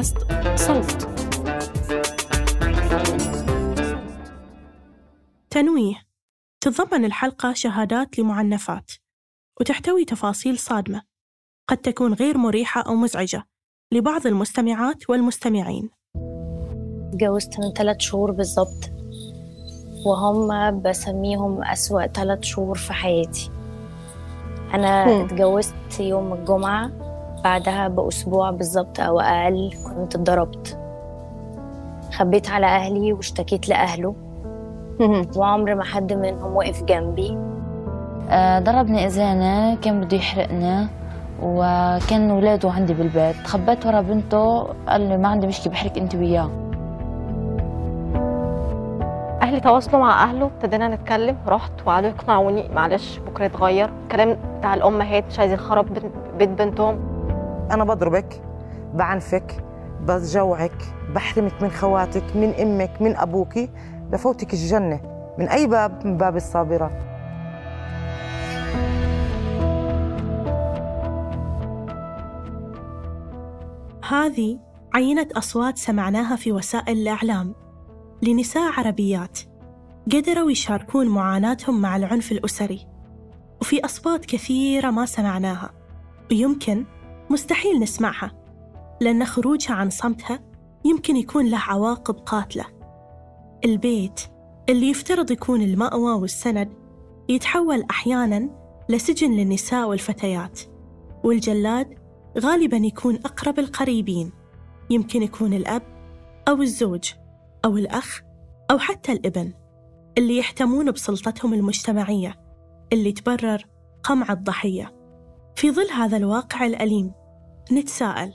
بودكاست صوت. تنويه. تتضمن الحلقة شهادات لمعنفات. وتحتوي تفاصيل صادمة. قد تكون غير مريحة أو مزعجة لبعض المستمعات والمستمعين. اتجوزت من ثلاث شهور بالظبط وهم بسميهم أسوأ ثلاث شهور في حياتي. أنا. اتجوزت يوم الجمعة. بعدها بأسبوع بالظبط أو أقل كنت اتضربت. خبيت على أهلي واشتكيت لأهله. وعمر ما حد منهم وقف جنبي. آه، ضربني إذانة كان بده يحرقنا وكان ولاده عندي بالبيت. خبيت ورا بنته قال لي ما عندي مشكلة بحرك أنت وياه. أهلي تواصلوا مع أهله ابتدينا نتكلم رحت وقعدوا يقنعوني معلش بكرة يتغير. الكلام بتاع الامهات مش عايزين خراب بنت- بيت بنتهم. أنا بضربك بعنفك بجوعك بحرمك من خواتك من أمك من أبوك لفوتك الجنة من أي باب من باب الصابرات هذه عينة أصوات سمعناها في وسائل الإعلام لنساء عربيات قدروا يشاركون معاناتهم مع العنف الأسري وفي أصوات كثيرة ما سمعناها ويمكن مستحيل نسمعها. لأن خروجها عن صمتها يمكن يكون له عواقب قاتلة. البيت اللي يفترض يكون المأوى والسند يتحول أحياناً لسجن للنساء والفتيات. والجلاد غالبا يكون أقرب القريبين. يمكن يكون الأب أو الزوج أو الأخ أو حتى الابن اللي يحتمون بسلطتهم المجتمعية اللي تبرر قمع الضحية. في ظل هذا الواقع الأليم نتساءل.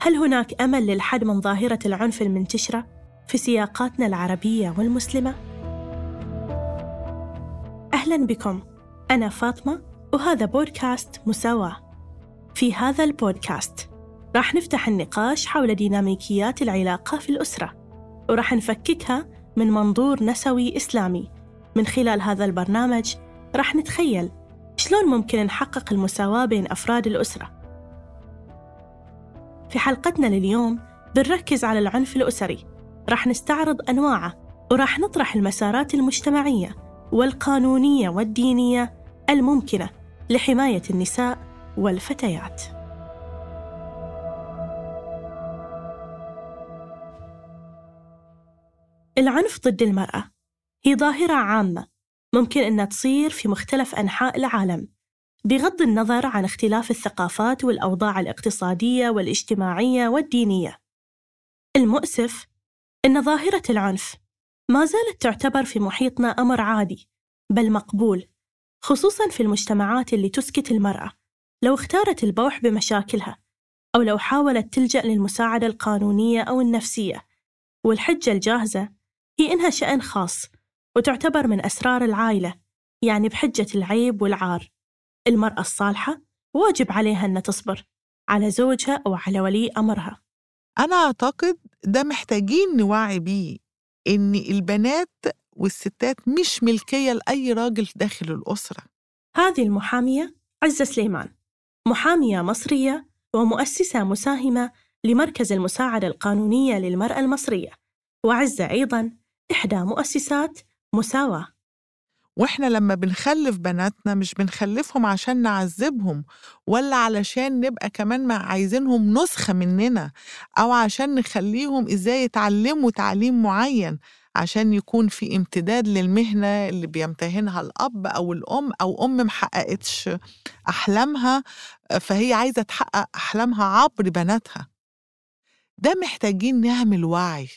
هل هناك أمل للحد من ظاهرة العنف المنتشرة في سياقاتنا العربية والمسلمة؟ أهلا بكم. أنا فاطمة وهذا بودكاست مساواة. في هذا البودكاست راح نفتح النقاش حول ديناميكيات العلاقة في الأسرة وراح نفككها من منظور نسوي إسلامي. من خلال هذا البرنامج راح نتخيل شلون ممكن نحقق المساواة بين أفراد الأسرة. في حلقتنا لليوم بنركز على العنف الأسري راح نستعرض أنواعه وراح نطرح المسارات المجتمعية والقانونية والدينية الممكنة لحماية النساء والفتيات. العنف ضد المرأة هي ظاهرة عامة ممكن أنها تصير في مختلف أنحاء العالم بغض النظر عن اختلاف الثقافات والأوضاع الاقتصادية والاجتماعية والدينية. المؤسف أن ظاهرة العنف ما زالت تعتبر في محيطنا أمر عادي بل مقبول خصوصا في المجتمعات اللي تسكت المرأة. لو اختارت البوح بمشاكلها أو لو حاولت تلجأ للمساعدة القانونية أو النفسية. والحجة الجاهزة هي إنها شأن خاص وتعتبر من أسرار العائلة يعني بحجة العيب والعار. المرأة الصالحة واجب عليها أن تصبر على زوجها أو على ولي أمرها. أنا أعتقد ده محتاجين نوعي بيه إن البنات والستات مش ملكية لأي راجل داخل الأسرة. هذه المحامية عزة سليمان محامية مصرية ومؤسسة مساهمة لمركز المساعدة القانونية للمرأة المصرية وعزة أيضا إحدى مؤسسات مساواة. وإحنا لما بنخلف بناتنا مش بنخلفهم عشان نعذبهم ولا علشان نبقى كمان ما عايزينهم نسخة مننا أو عشان نخليهم إزاي يتعلموا تعليم معين عشان يكون في امتداد للمهنة اللي بيمتهنها الأب أو الأم أو أم محققتش أحلامها فهي عايزة تحقق أحلامها عبر بناتها. ده محتاجين نعمل وعي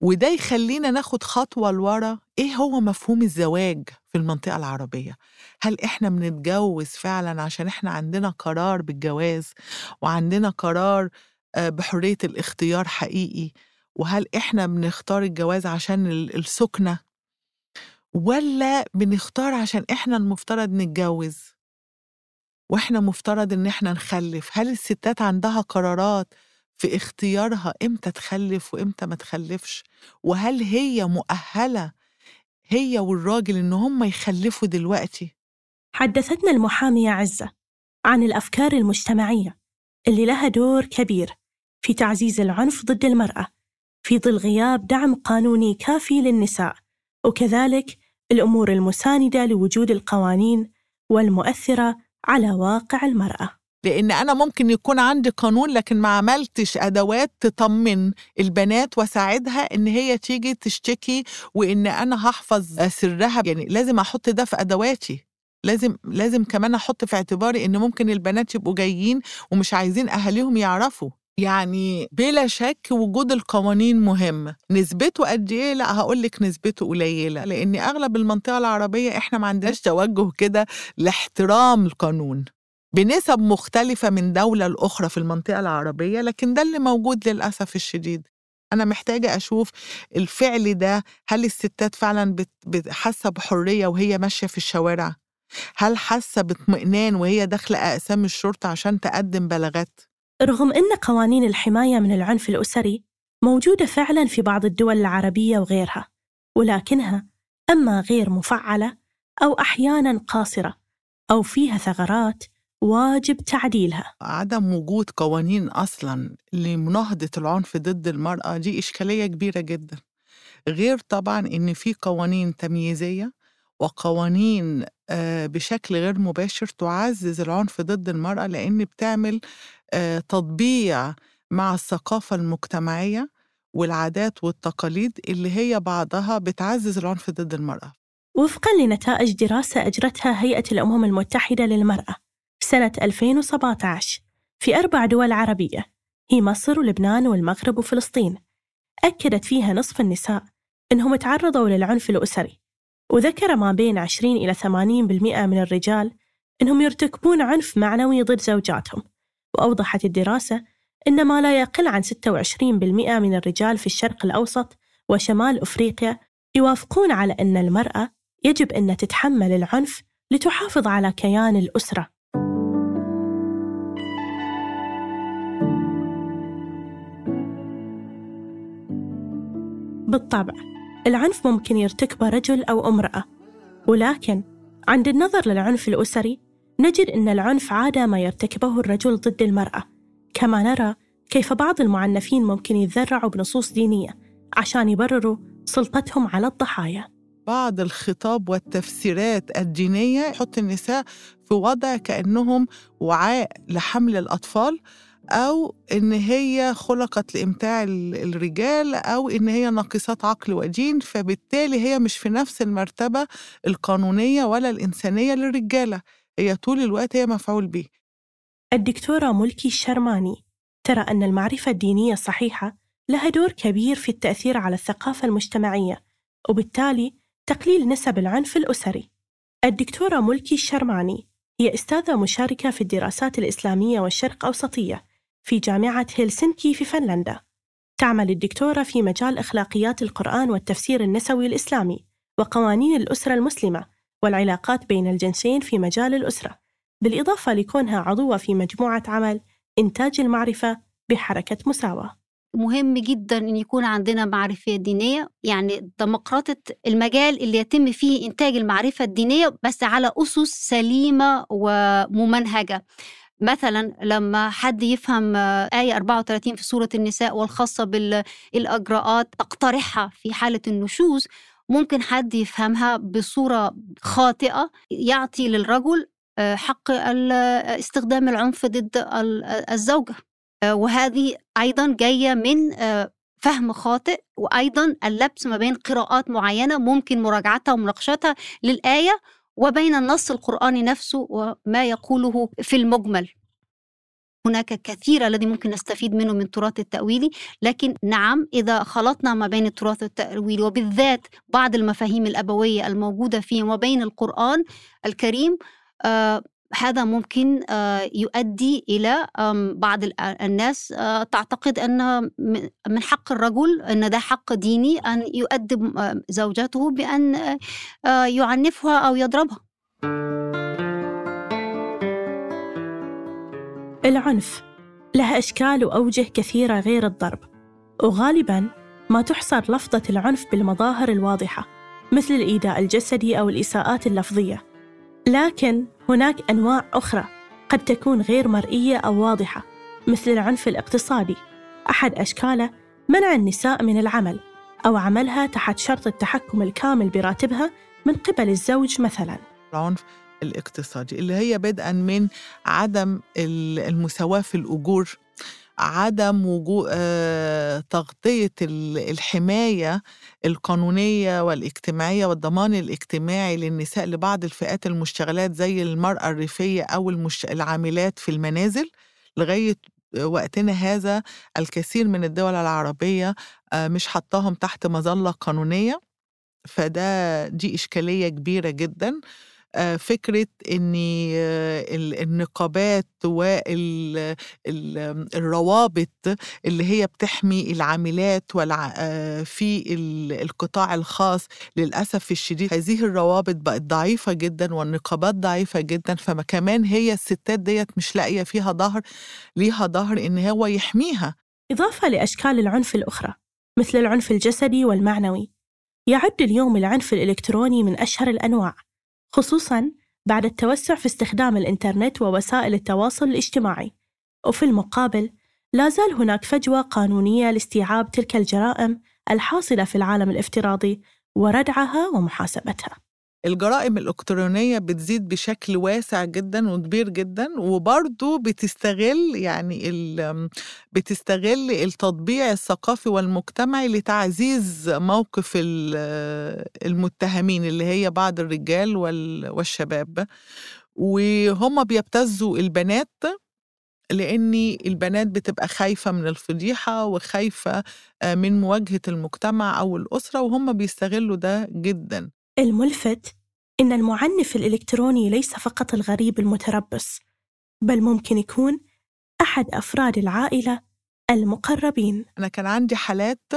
وده يخلينا ناخد خطوة لورا إيه هو مفهوم الزواج في المنطقة العربية؟ هل إحنا بنتجوز فعلا عشان إحنا عندنا قرار بالجواز وعندنا قرار آه، بحرية الاختيار حقيقي؟ وهل إحنا بنختار الجواز عشان ال- السكنة؟ ولا بنختار عشان إحنا المفترض نتجوز؟ وإحنا مفترض إن إحنا نخلف؟ هل الستات عندها قرارات في اختيارها إمتى تخلف وإمتى ما تخلفش؟ وهل هي مؤهلة هي والراجل إن هم يخلفوا دلوقتي. حدثتنا المحامية عزة عن الأفكار المجتمعية اللي لها دور كبير في تعزيز العنف ضد المرأة في ظل غياب دعم قانوني كافي للنساء وكذلك الأمور المساندة لوجود القوانين والمؤثرة على واقع المرأة. لأن أنا ممكن يكون عندي قانون لكن ما عملتش أدوات تطمن البنات وأساعدها إن هي تيجي تشتكي وإن أنا هحفظ سرها. يعني لازم أحط ده في أدواتي. لازم لازم كمان أحط في اعتباري إن ممكن البنات يبقوا جايين ومش عايزين أهاليهم يعرفوا. يعني بلا شك وجود القوانين مهم. نسبته قد إيه؟ لا هقول لك نسبته قليلة. لأن أغلب المنطقة العربية إحنا ما عندناش توجه كده لاحترام القانون. بنسب مختلفة من دولة لأخرى في المنطقة العربية لكن ده اللي موجود للأسف الشديد أنا محتاجة أشوف الفعل ده هل الستات فعلا حاسة بحرية وهي ماشية في الشوارع؟ هل حاسة باطمئنان وهي داخلة أقسام الشرطة عشان تقدم بلاغات؟ رغم أن قوانين الحماية من العنف الأسري موجودة فعلا في بعض الدول العربية وغيرها ولكنها أما غير مفعلة أو أحيانا قاصرة أو فيها ثغرات واجب تعديلها. عدم وجود قوانين أصلا لمناهضة العنف ضد المرأة دي إشكالية كبيرة جدا. غير طبعا إن في قوانين تمييزية وقوانين آه، بشكل غير مباشر تعزز العنف ضد المرأة لأن بتعمل آه، تطبيع مع الثقافة المجتمعية والعادات والتقاليد اللي هي بعضها بتعزز العنف ضد المرأة. وفقا لنتائج دراسة أجرتها هيئة الأمم المتحدة للمرأة. سنة 2017 في أربع دول عربية هي مصر ولبنان والمغرب وفلسطين. أكدت فيها نصف النساء أنهم تعرضوا للعنف الأسري وذكر ما بين 20 إلى 80% من الرجال أنهم يرتكبون عنف معنوي ضد زوجاتهم. وأوضحت الدراسة أن ما لا يقل عن 26% من الرجال في الشرق الأوسط وشمال أفريقيا يوافقون على أن المرأة يجب أن تتحمل العنف لتحافظ على كيان الأسرة. بالطبع العنف ممكن يرتكبه رجل أو امرأة. ولكن عند النظر للعنف الأسري نجد أن العنف عادة ما يرتكبه الرجل ضد المرأة. كما نرى كيف بعض المعنفين ممكن يتذرعوا بنصوص دينية عشان يبرروا سلطتهم على الضحايا. بعض الخطاب والتفسيرات الدينية يحط النساء في وضع كأنهم وعاء لحمل الأطفال أو إن هي خلقت لإمتاع ال- الرجال أو إن هي ناقصات عقل ودين فبالتالي هي مش في نفس المرتبة القانونية ولا الإنسانية للرجالة هي طول الوقت هي مفعول به الدكتورة ملكي الشرماني ترى أن المعرفة الدينية الصحيحة لها دور كبير في التأثير على الثقافة المجتمعية وبالتالي تقليل نسب العنف الأسري. الدكتورة ملكي الشرماني هي أستاذة مشاركة في الدراسات الإسلامية والشرق أوسطية في جامعة هلسنكي في فنلندا. تعمل الدكتورة في مجال أخلاقيات القرآن والتفسير النسوي الإسلامي وقوانين الأسرة المسلمة والعلاقات بين الجنسين في مجال الأسرة، بالإضافة لكونها عضوة في مجموعة عمل إنتاج المعرفة بحركة مساواة. مهم جدا إن يكون عندنا معرفة دينية يعني ديمقراطه المجال اللي يتم فيه إنتاج المعرفة الدينية بس على أسس سليمة وممنهجة مثلا لما حد يفهم آية 34 في سورة النساء والخاصة بالإجراءات تقترحها في حالة النشوز ممكن حد يفهمها بصورة خاطئة يعطي للرجل حق استخدام العنف ضد الزوجة. وهذه أيضا جاية من فهم خاطئ وأيضا اللبس ما بين قراءات معينة ممكن مراجعتها ومناقشتها للآية. وبين النص القرآني نفسه وما يقوله في المجمل. هناك كثير الذي ممكن نستفيد منه من التراث التأويلي لكن نعم إذا خلطنا ما بين التراث التأويلي وبالذات بعض المفاهيم الأبوية الموجودة فيه وبين القرآن الكريم آه هذا ممكن يؤدي إلى بعض الناس تعتقد أن من حق الرجل أن ده حق ديني أن يؤدب زوجته بأن يعنفها أو يضربها. العنف لها أشكال وأوجه كثيرة غير الضرب وغالباً ما تحصر لفظة العنف بالمظاهر الواضحة مثل الإيذاء الجسدي أو الإساءات اللفظية. لكن هناك أنواع أخرى قد تكون غير مرئية أو واضحة مثل العنف الاقتصادي. أحد أشكاله منع النساء من العمل أو عملها تحت شرط التحكم الكامل براتبها من قبل الزوج مثلاً. العنف الاقتصادي اللي هي بدءا من عدم ال- المساواة في الأجور عدم وجود تغطية ال- الحماية القانونية والاجتماعية والضمان الاجتماعي للنساء لبعض الفئات المشتغلات زي المرأة الريفية أو المش... العاملات في المنازل لغاية وقتنا هذا الكثير من الدول العربية آه، مش حطاهم تحت مظلة قانونية. فده دي إشكالية كبيرة جدا. آه، فكرة إن آه، ال- النقابات والروابط اللي هي بتحمي العاملات. آه، في ال- القطاع الخاص للأسف الشديد هذه الروابط بقت ضعيفة جدا والنقابات ضعيفة جدا فما كمان هي الستات ديت مش لاقية فيها ظهر ليها ظهر إن هو يحميها إضافة لأشكال العنف الأخرى مثل العنف الجسدي والمعنوي يعد اليوم العنف الإلكتروني من أشهر الأنواع خصوصاً بعد التوسع في استخدام الإنترنت ووسائل التواصل الاجتماعي. وفي المقابل لا زال هناك فجوة قانونية لاستيعاب تلك الجرائم الحاصلة في العالم الافتراضي وردعها ومحاسبتها. الجرائم الإلكترونية بتزيد بشكل واسع جدا وكبير جدا وبرضه بتستغل يعني بتستغل التطبيع الثقافي والمجتمعي لتعزيز موقف ال- المتهمين اللي هي بعض الرجال وال- والشباب. وهم بيبتزوا البنات لأن البنات بتبقى خايفة من الفضيحة وخايفة آه، من مواجهة المجتمع أو الأسرة وهم بيستغلوا ده جداً. الملفت إن المعنف الإلكتروني ليس فقط الغريب المتربص بل ممكن يكون أحد أفراد العائلة المقربين. أنا كان عندي حالات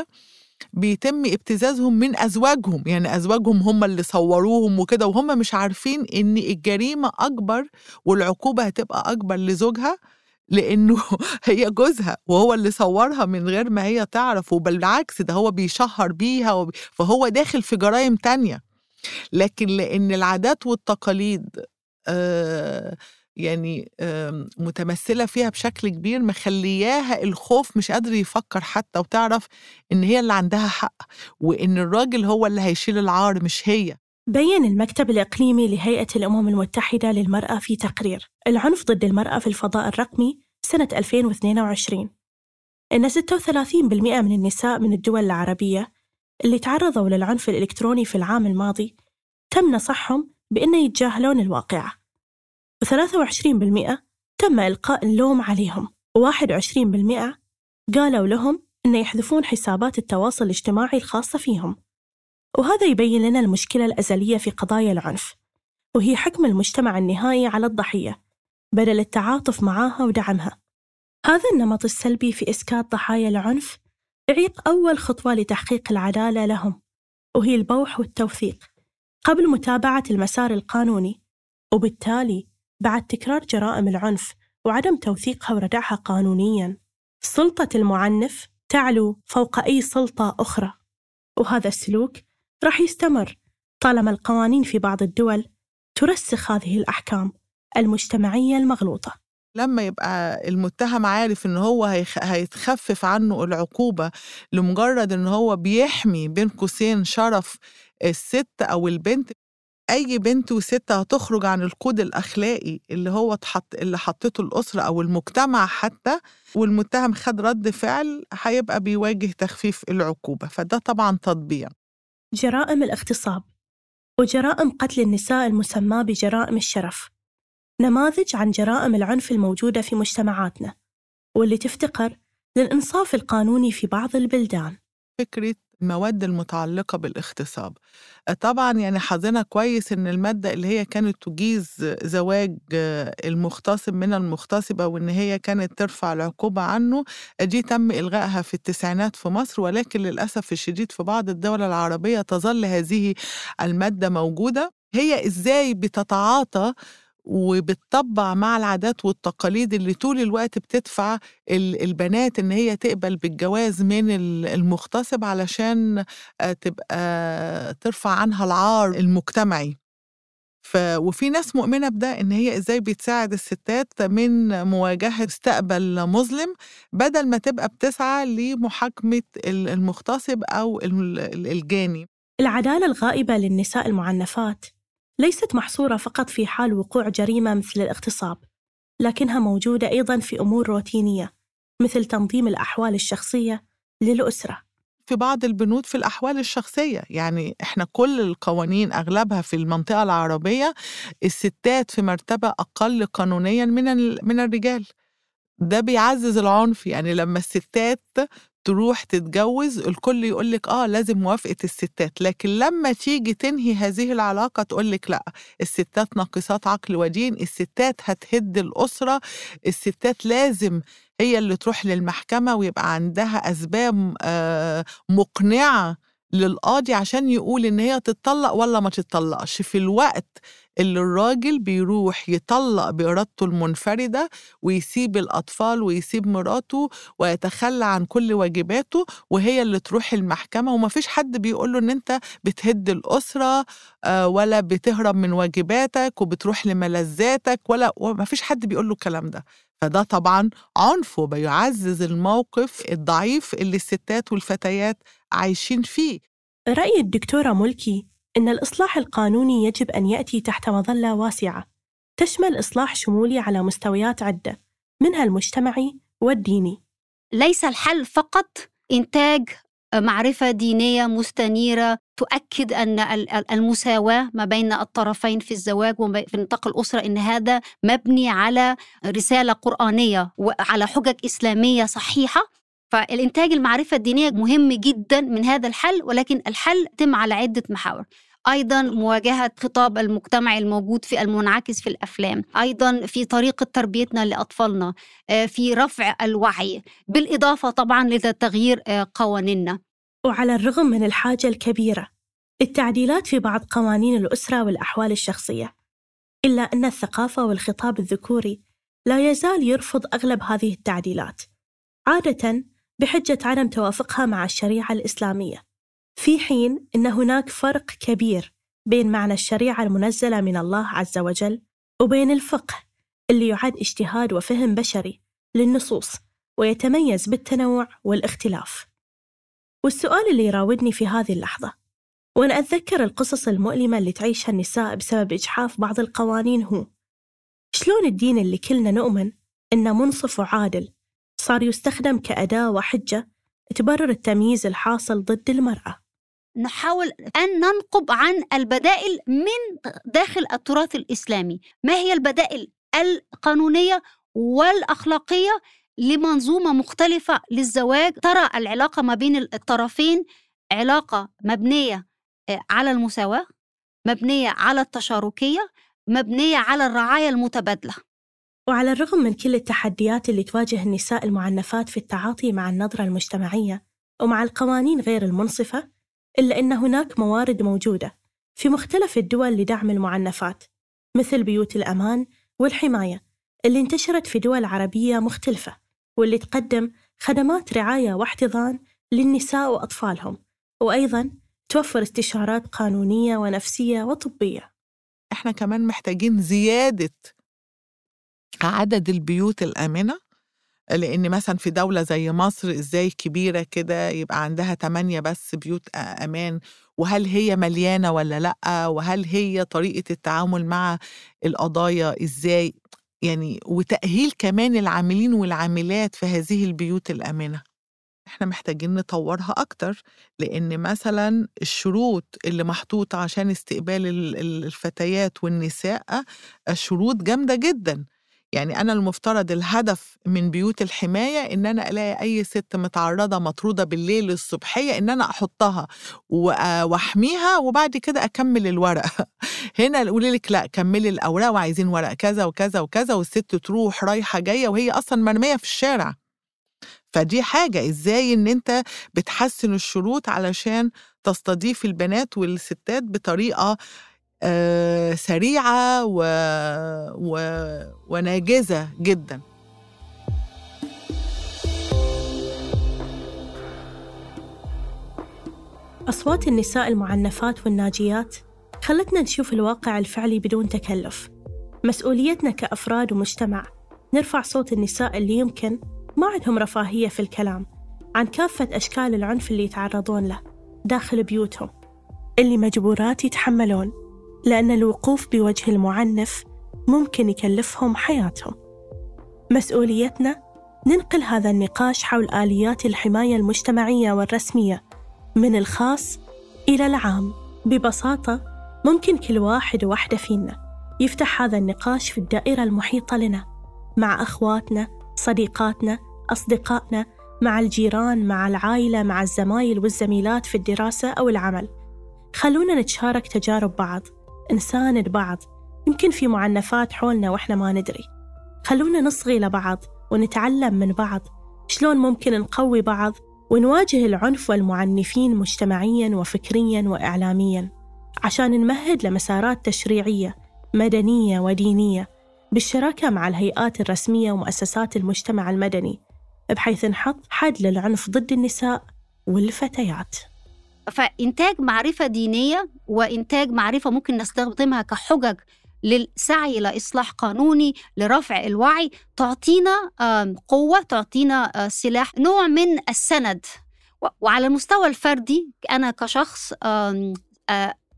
بيتم ابتزازهم من أزواجهم يعني أزواجهم هم اللي صوروهم وكده وهم مش عارفين إن الجريمة أكبر والعقوبة هتبقى أكبر لزوجها لأنه هي جوزها وهو اللي صورها من غير ما هي تعرف وبالعكس ده هو بيشهر بيها وبي... فهو داخل في جرائم تانية. لكن لإن العادات والتقاليد يعني آم، متمثلة فيها بشكل كبير مخلياها الخوف مش قادر يفكر حتى وتعرف إن هي اللي عندها حق وإن الراجل هو اللي هيشيل العار مش هي. بين المكتب الإقليمي لهيئة الأمم المتحدة للمرأة في تقرير العنف ضد المرأة في الفضاء الرقمي سنة 2022 إن 36% من النساء من الدول العربية اللي تعرضوا للعنف الإلكتروني في العام الماضي تم نصحهم بأن يتجاهلون الواقعة. و23% تم إلقاء اللوم عليهم. و21% قالوا لهم أن يحذفون حسابات التواصل الاجتماعي الخاصة فيهم. وهذا يبين لنا المشكلة الأزلية في قضايا العنف وهي حكم المجتمع النهائي على الضحية بدل التعاطف معها ودعمها. هذا النمط السلبي في إسكات ضحايا العنف يعيق أول خطوة لتحقيق العدالة لهم وهي البوح والتوثيق قبل متابعة المسار القانوني. وبالتالي بعد تكرار جرائم العنف وعدم توثيقها وردعها قانونيا سلطة المعنف تعلو فوق أي سلطة أخرى. وهذا السلوك راح يستمر طالما القوانين في بعض الدول ترسخ هذه الأحكام المجتمعية المغلوطة. لما يبقى المتهم عارف إن هو هيخ... هيتخفف عنه العقوبة لمجرد إن هو بيحمي بين قوسين شرف الست أو البنت أي بنت وست هتخرج عن الكود الأخلاقي اللي هو اتحط اللي حطته الأسرة أو المجتمع حتى والمتهم خد رد فعل هيبقى بيواجه تخفيف العقوبة. فده طبعا تطبيع جرائم الاغتصاب وجرائم قتل النساء المسماة بجرائم الشرف. نماذج عن جرائم العنف الموجودة في مجتمعاتنا واللي تفتقر للإنصاف القانوني في بعض البلدان. فكرة المواد المتعلقة بالاغتصاب. طبعا يعني حظنا كويس إن المادة اللي هي كانت تجيز زواج المغتصب من المغتصبة وإن هي كانت ترفع العقوبة عنه دي تم إلغائها في التسعينات في مصر ولكن للأسف الشديد في بعض الدول العربية تظل هذه المادة موجودة. هي إزاي بتتعاطى وبتطبع مع العادات والتقاليد اللي طول الوقت بتدفع البنات إن هي تقبل بالجواز من المغتصب علشان تبقى ترفع عنها العار المجتمعي. ف... وفي ناس مؤمنة بده إن هي إزاي بتساعد الستات من مواجهة مستقبل مظلم بدل ما تبقى بتسعى لمحاكمة ال- المغتصب أو ال- ال- الجاني. العدالة الغائبة للنساء المعنفات ليست محصورة فقط في حال وقوع جريمة مثل الاغتصاب، لكنها موجودة أيضا في أمور روتينية مثل تنظيم الأحوال الشخصية للأسرة. في بعض البنود في الأحوال الشخصية يعني إحنا كل القوانين أغلبها في المنطقة العربية الستات في مرتبة أقل قانونيا من من الرجال ده بيعزز العنف يعني لما الستات تروح تتجوز الكل يقول لك آه لازم موافقة الستات لكن لما تيجي تنهي هذه العلاقة تقول لك لأ الستات ناقصات عقل ودين الستات هتهد الأسرة الستات لازم هي اللي تروح للمحكمة ويبقى عندها أسباب آه مقنعة للقاضي عشان يقول إن هي تتطلق ولا ما تتطلقش. في الوقت اللي الراجل بيروح يطلق بإرادته المنفردة ويسيب الأطفال ويسيب مراته ويتخلى عن كل واجباته وهي اللي تروح المحكمة ومفيش حد بيقوله إن أنت بتهد الأسرة آه، ولا بتهرب من واجباتك وبتروح لملذاتك ولا ومفيش حد بيقوله الكلام ده. فده طبعا عنف وبيعزز الموقف الضعيف اللي الستات والفتيات عايشين فيه. رأي الدكتورة ملكي إن الإصلاح القانوني يجب أن يأتي تحت مظلة واسعة. تشمل إصلاح شمولي على مستويات عدة منها المجتمعي والديني. ليس الحل فقط إنتاج معرفة دينية مستنيرة تؤكد أن ال- ال- المساواة ما بين الطرفين في الزواج وفي نطاق الأسرة أن هذا مبني على رسالة قرآنية وعلى حجج إسلامية صحيحة فالإنتاج المعرفة الدينية مهم جدا من هذا الحل ولكن الحل يتم على عدة محاور. أيضا مواجهة خطاب المجتمع الموجود في المنعكس في الأفلام. أيضا في طريقة تربيتنا لأطفالنا آه، في رفع الوعي بالإضافة طبعا لتغيير آه، قوانيننا. وعلى الرغم من الحاجة الكبيرة التعديلات في بعض قوانين الأسرة والأحوال الشخصية. إلا أن الثقافة والخطاب الذكوري لا يزال يرفض أغلب هذه التعديلات. عادة بحجة عدم توافقها مع الشريعة الإسلامية. في حين أن هناك فرق كبير بين معنى الشريعة المنزلة من الله عز وجل وبين الفقه اللي يعد اجتهاد وفهم بشري للنصوص ويتميز بالتنوع والاختلاف. والسؤال اللي يراودني في هذه اللحظة وأنا أتذكر القصص المؤلمة اللي تعيشها النساء بسبب إجحاف بعض القوانين هو شلون الدين اللي كلنا نؤمن إنه منصف وعادل صار يستخدم كأداة وحجة تبرر التمييز الحاصل ضد المرأة. نحاول أن ننقب عن البدائل من داخل التراث الإسلامي. ما هي البدائل القانونية والأخلاقية لمنظومة مختلفة للزواج؟ ترى العلاقة ما بين الطرفين علاقة مبنية آه، على المساواة مبنية على التشاركية مبنية على الرعاية المتبادلة. وعلى الرغم من كل التحديات اللي تواجه النساء المعنفات في التعاطي مع النظرة المجتمعية ومع القوانين غير المنصفة إلا أن هناك موارد موجودة في مختلف الدول لدعم المعنفات مثل بيوت الأمان والحماية اللي انتشرت في دول عربية مختلفة واللي تقدم خدمات رعاية واحتضان للنساء وأطفالهم وأيضا توفر استشارات قانونية ونفسية وطبية. إحنا كمان محتاجين زيادة عدد البيوت الآمنة لأن مثلا في دولة زي مصر إزاي كبيرة كده يبقى عندها تمانية بس بيوت أمان؟ وهل هي مليانة ولا لأ؟ وهل هي طريقة التعامل مع القضايا إزاي؟ يعني وتأهيل كمان العاملين والعاملات في هذه البيوت الآمنة. إحنا محتاجين نطورها أكتر لأن مثلا الشروط اللي محطوطة عشان استقبال ال- ال- الفتيات والنساء شروط جامدة جدا. يعني أنا المفترض الهدف من بيوت الحماية إن أنا ألاقي أي ست متعرضة مطرودة بالليل الصبحية إن أنا أحطها وأ- وأحميها وبعد كده أكمل الورق. هنا يقول لك لأ كملي الأوراق وعايزين ورق كذا وكذا وكذا والست تروح رايحة جاية وهي أصلا مرمية في الشارع. فدي حاجة إزاي إن أنت بتحسن الشروط علشان تستضيف البنات والستات بطريقة آه، سريعة و... و... وناجزة جدا. أصوات النساء المعنفات والناجيات خلتنا نشوف الواقع الفعلي بدون تكلف. مسؤوليتنا كأفراد ومجتمع نرفع صوت النساء اللي يمكن ما عندهم رفاهية في الكلام عن كافة أشكال العنف اللي يتعرضون له داخل بيوتهم. اللي مجبورات يتحملون. لأن الوقوف بوجه المعنف ممكن يكلفهم حياتهم. مسؤوليتنا ننقل هذا النقاش حول آليات الحماية المجتمعية والرسمية من الخاص إلى العام. ببساطة ممكن كل واحد وواحدة فينا يفتح هذا النقاش في الدائرة المحيطة لنا مع أخواتنا صديقاتنا أصدقائنا مع الجيران مع العائلة مع الزمايل والزميلات في الدراسة أو العمل. خلونا نتشارك تجارب بعض. نساند بعض يمكن في معنفات حولنا وإحنا ما ندري. خلونا نصغي لبعض ونتعلم من بعض. شلون ممكن نقوي بعض ونواجه العنف والمعنفين مجتمعيا وفكريا وإعلاميا؟ عشان نمهد لمسارات تشريعية مدنية ودينية بالشراكة مع الهيئات الرسمية ومؤسسات المجتمع المدني بحيث نحط حد للعنف ضد النساء والفتيات. فإنتاج معرفة دينية وإنتاج معرفة ممكن نستخدمها كحجج للسعي إلى إصلاح قانوني لرفع الوعي تعطينا قوة تعطينا آه، سلاح نوع من السند. وعلى المستوى الفردي أنا كشخص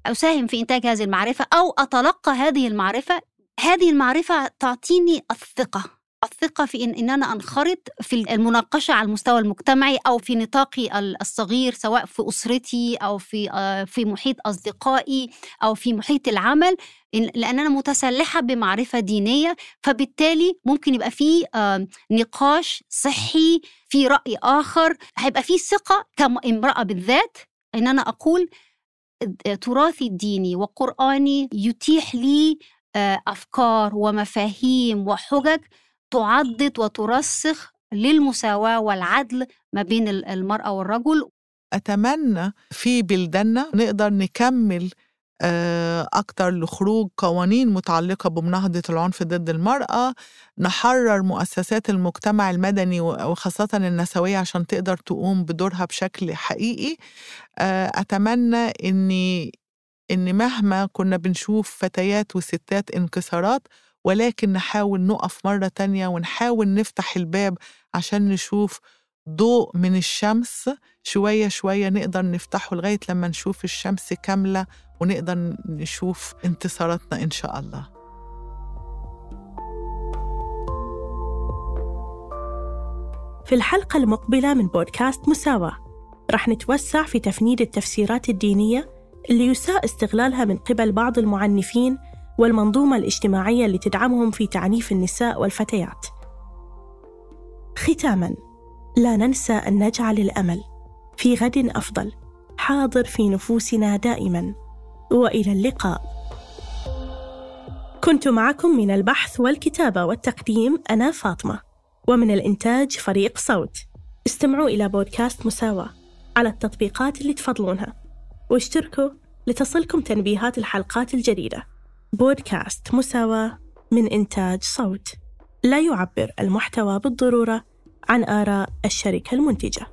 أساهم في إنتاج هذه المعرفة أو أتلقى هذه المعرفة. هذه المعرفة تعطيني الثقة. الثقة في إن, إن أنا أنخرط في المناقشة على المستوى المجتمعي أو في نطاقي ال- الصغير سواء في أسرتي أو في آه، في محيط أصدقائي أو في محيط العمل لأن أنا متسلحة بمعرفة دينية فبالتالي ممكن يبقى في آه، نقاش صحي في رأي آخر هيبقى في ثقة كامرأة بالذات. إن أنا أقول تراثي الديني وقرآني يتيح لي آه، أفكار ومفاهيم وحجج تعضد وترسخ للمساواة والعدل ما بين ال- المرأة والرجل. أتمنى في بلدنا نقدر نكمل آه، أكتر لخروج قوانين متعلقة بمناهضة العنف ضد المرأة نحرر مؤسسات المجتمع المدني وخاصة النسوية عشان تقدر تقوم بدورها بشكل حقيقي. آه، أتمنى إني إن مهما كنا بنشوف فتيات وستات انكسارات ولكن نحاول نقف مرة تانية ونحاول نفتح الباب عشان نشوف ضوء من الشمس شوية شوية نقدر نفتحه لغاية لما نشوف الشمس كاملة ونقدر نشوف انتصاراتنا إن شاء الله. في الحلقة المقبلة من بودكاست مساواة رح نتوسع في تفنيد التفسيرات الدينية اللي يساء استغلالها من قبل بعض المعنفين والمنظومة الاجتماعية اللي تدعمهم في تعنيف النساء والفتيات. ختاماً، لا ننسى أن نجعل الأمل في غد أفضل حاضر في نفوسنا دائماً. وإلى اللقاء. كنت معكم من البحث والكتابة والتقديم أنا فاطمة. ومن الإنتاج فريق صوت استمعوا إلى بودكاست مساواة على التطبيقات اللي تفضلونها واشتركوا لتصلكم تنبيهات الحلقات الجديدة بودكاست مساواة من إنتاج صوت. لا يعبر المحتوى بالضرورة عن آراء الشركة المنتجة.